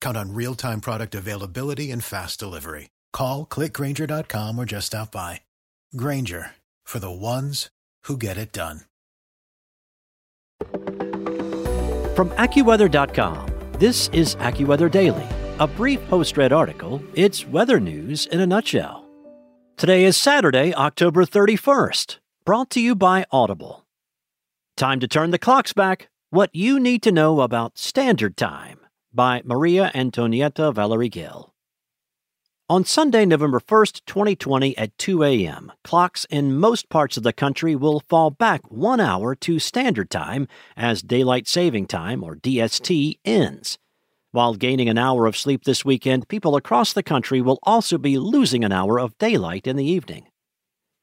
Count on real time product availability and fast delivery. Call clickgrainger.com or just stop by. Grainger for the ones who get it done. From AccuWeather.com, this is AccuWeather Daily, a brief post read article. It's weather news in a nutshell. Today is Saturday, October 31st, brought to you by Audible. Time to turn the clocks back. What you need to know about Standard Time by Maria Antonietta Valerie Gill. On Sunday, November 1st, 2020, at 2 a.m., clocks in most parts of the country will fall back one hour to Standard Time as Daylight Saving Time, or DST, ends. While gaining an hour of sleep this weekend, people across the country will also be losing an hour of daylight in the evening.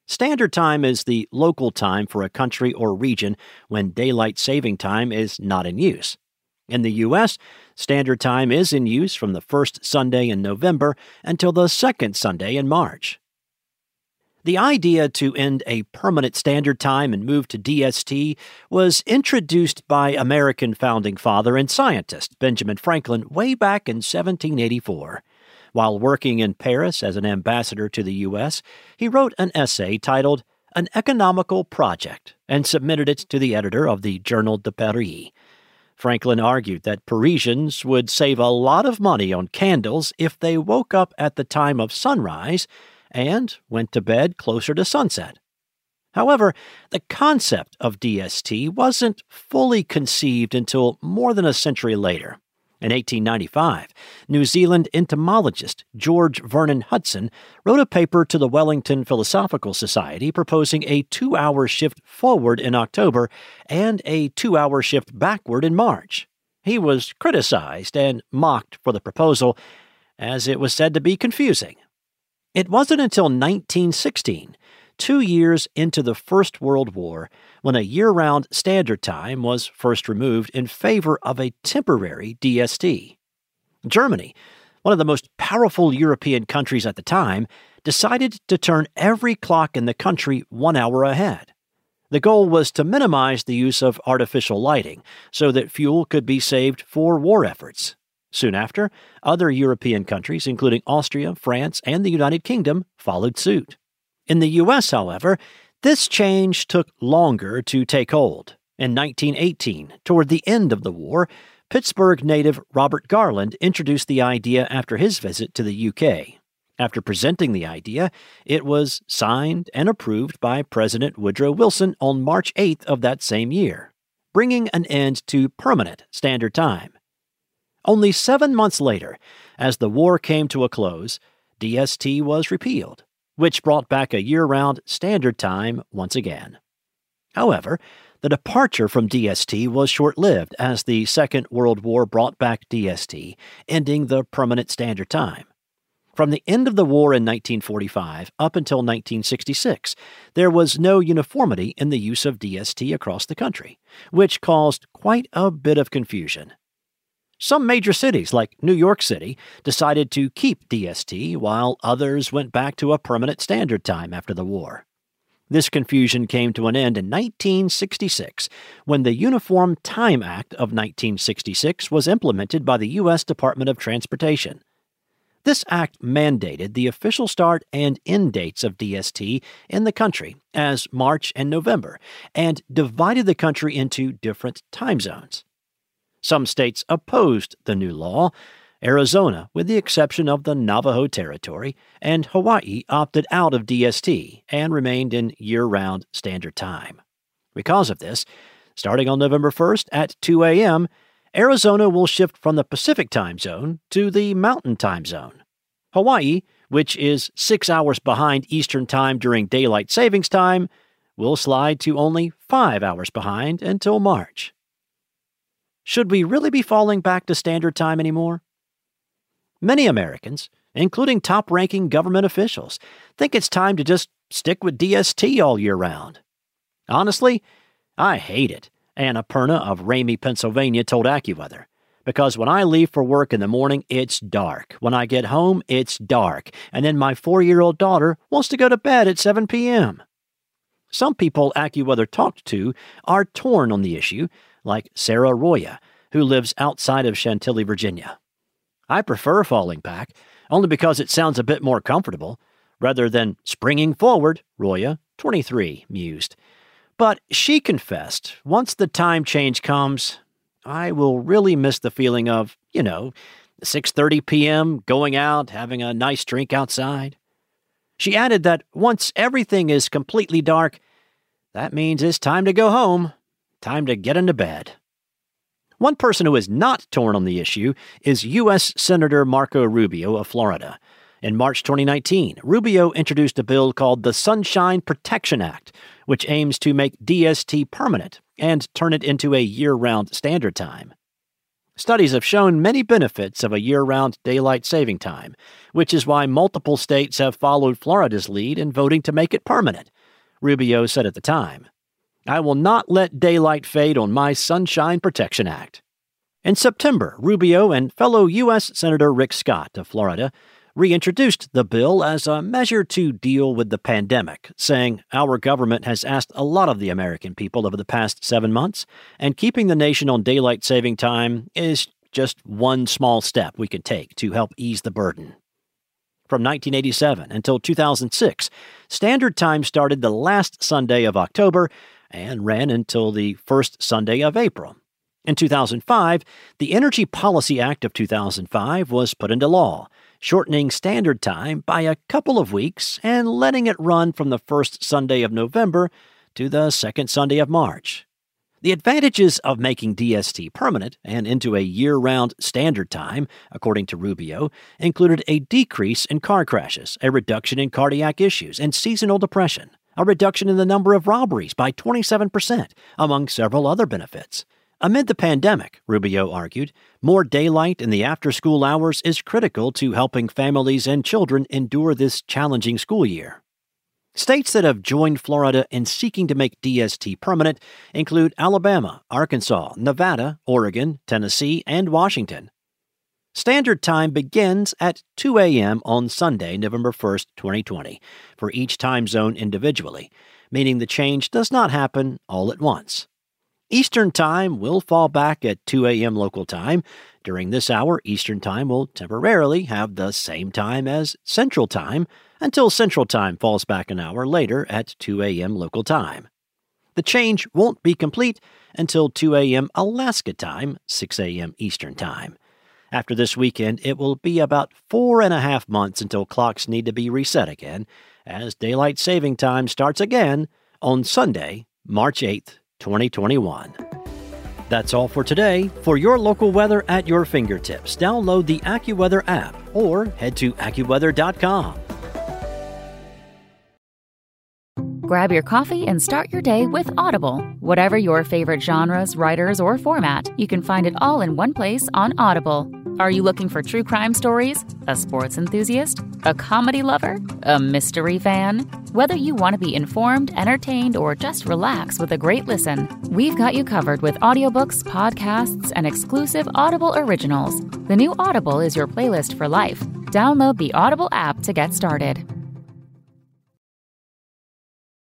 Standard Time is the local time for a country or region when daylight saving time is not in use. In the U.S., Standard Time is in use from the first Sunday in November until the second Sunday in March. The idea to end a permanent Standard Time and move to DST was introduced by American founding father and scientist Benjamin Franklin way back in 1784. While working in Paris as an ambassador to the U.S., he wrote an essay titled An Economical Project and submitted it to the editor of the Journal de Paris. Franklin argued that Parisians would save a lot of money on candles if they woke up at the time of sunrise and went to bed closer to sunset. However, the concept of DST wasn't fully conceived until more than a century later. In 1895, New Zealand entomologist George Vernon Hudson wrote a paper to the Wellington Philosophical Society proposing a two hour shift forward in October and a two hour shift backward in March. He was criticized and mocked for the proposal, as it was said to be confusing. It wasn't until 1916 two years into the First World War when a year round standard time was first removed in favor of a temporary DST. Germany, one of the most powerful European countries at the time, decided to turn every clock in the country one hour ahead. The goal was to minimize the use of artificial lighting so that fuel could be saved for war efforts. Soon after, other European countries, including Austria, France, and the United Kingdom, followed suit. In the U.S., however, this change took longer to take hold. In 1918, toward the end of the war, Pittsburgh native Robert Garland introduced the idea after his visit to the UK. After presenting the idea, it was signed and approved by President Woodrow Wilson on March 8th of that same year, bringing an end to permanent Standard Time. Only seven months later, as the war came to a close, DST was repealed which brought back a year round standard time once again. However, the departure from DST was short lived as the Second World War brought back DST, ending the permanent standard time. From the end of the war in 1945 up until 1966, there was no uniformity in the use of DST across the country, which caused quite a bit of confusion. Some major cities, like New York City, decided to keep DST, while others went back to a permanent standard time after the war. This confusion came to an end in 1966 when the Uniform Time Act of 1966 was implemented by the U.S. Department of Transportation. This act mandated the official start and end dates of DST in the country as March and November and divided the country into different time zones. Some states opposed the new law. Arizona, with the exception of the Navajo Territory, and Hawaii opted out of DST and remained in year round standard time. Because of this, starting on November 1st at 2 a.m., Arizona will shift from the Pacific time zone to the Mountain time zone. Hawaii, which is six hours behind Eastern time during daylight savings time, will slide to only five hours behind until March. Should we really be falling back to standard time anymore? Many Americans, including top ranking government officials, think it's time to just stick with DST all year round. Honestly, I hate it, Anna Perna of Ramey, Pennsylvania told AccuWeather. Because when I leave for work in the morning, it's dark. When I get home, it's dark. And then my four year old daughter wants to go to bed at 7 p.m. Some people AccuWeather talked to are torn on the issue, like Sarah Roya, who lives outside of Chantilly, Virginia. I prefer falling back, only because it sounds a bit more comfortable, rather than springing forward, Roya, 23, mused. But she confessed, once the time change comes, I will really miss the feeling of, you know, 6:30 p.m. going out, having a nice drink outside. She added that once everything is completely dark, that means it's time to go home, time to get into bed. One person who is not torn on the issue is U.S. Senator Marco Rubio of Florida. In March 2019, Rubio introduced a bill called the Sunshine Protection Act, which aims to make DST permanent and turn it into a year round standard time. Studies have shown many benefits of a year round daylight saving time, which is why multiple states have followed Florida's lead in voting to make it permanent, Rubio said at the time. I will not let daylight fade on my Sunshine Protection Act. In September, Rubio and fellow U.S. Senator Rick Scott of Florida reintroduced the bill as a measure to deal with the pandemic, saying, Our government has asked a lot of the American people over the past seven months, and keeping the nation on daylight saving time is just one small step we can take to help ease the burden. From 1987 until 2006, Standard Time started the last Sunday of October and ran until the first Sunday of April. In 2005, the Energy Policy Act of 2005 was put into law, shortening standard time by a couple of weeks and letting it run from the first Sunday of November to the second Sunday of March. The advantages of making DST permanent and into a year round standard time, according to Rubio, included a decrease in car crashes, a reduction in cardiac issues, and seasonal depression, a reduction in the number of robberies by 27%, among several other benefits. Amid the pandemic, Rubio argued, more daylight in the after school hours is critical to helping families and children endure this challenging school year. States that have joined Florida in seeking to make DST permanent include Alabama, Arkansas, Nevada, Oregon, Tennessee, and Washington. Standard time begins at 2 a.m. on Sunday, November 1st, 2020, for each time zone individually, meaning the change does not happen all at once. Eastern Time will fall back at 2 a.m. local time. During this hour, Eastern Time will temporarily have the same time as Central Time until Central Time falls back an hour later at 2 a.m. local time. The change won't be complete until 2 a.m. Alaska time, 6 a.m. Eastern Time. After this weekend, it will be about four and a half months until clocks need to be reset again, as daylight saving time starts again on Sunday, March 8th, 2021. That's all for today. For your local weather at your fingertips, download the AccuWeather app or head to AccuWeather.com. Grab your coffee and start your day with Audible. Whatever your favorite genres, writers, or format, you can find it all in one place on Audible. Are you looking for true crime stories? A sports enthusiast? A comedy lover? A mystery fan? Whether you want to be informed, entertained, or just relax with a great listen, we've got you covered with audiobooks, podcasts, and exclusive Audible originals. The new Audible is your playlist for life. Download the Audible app to get started.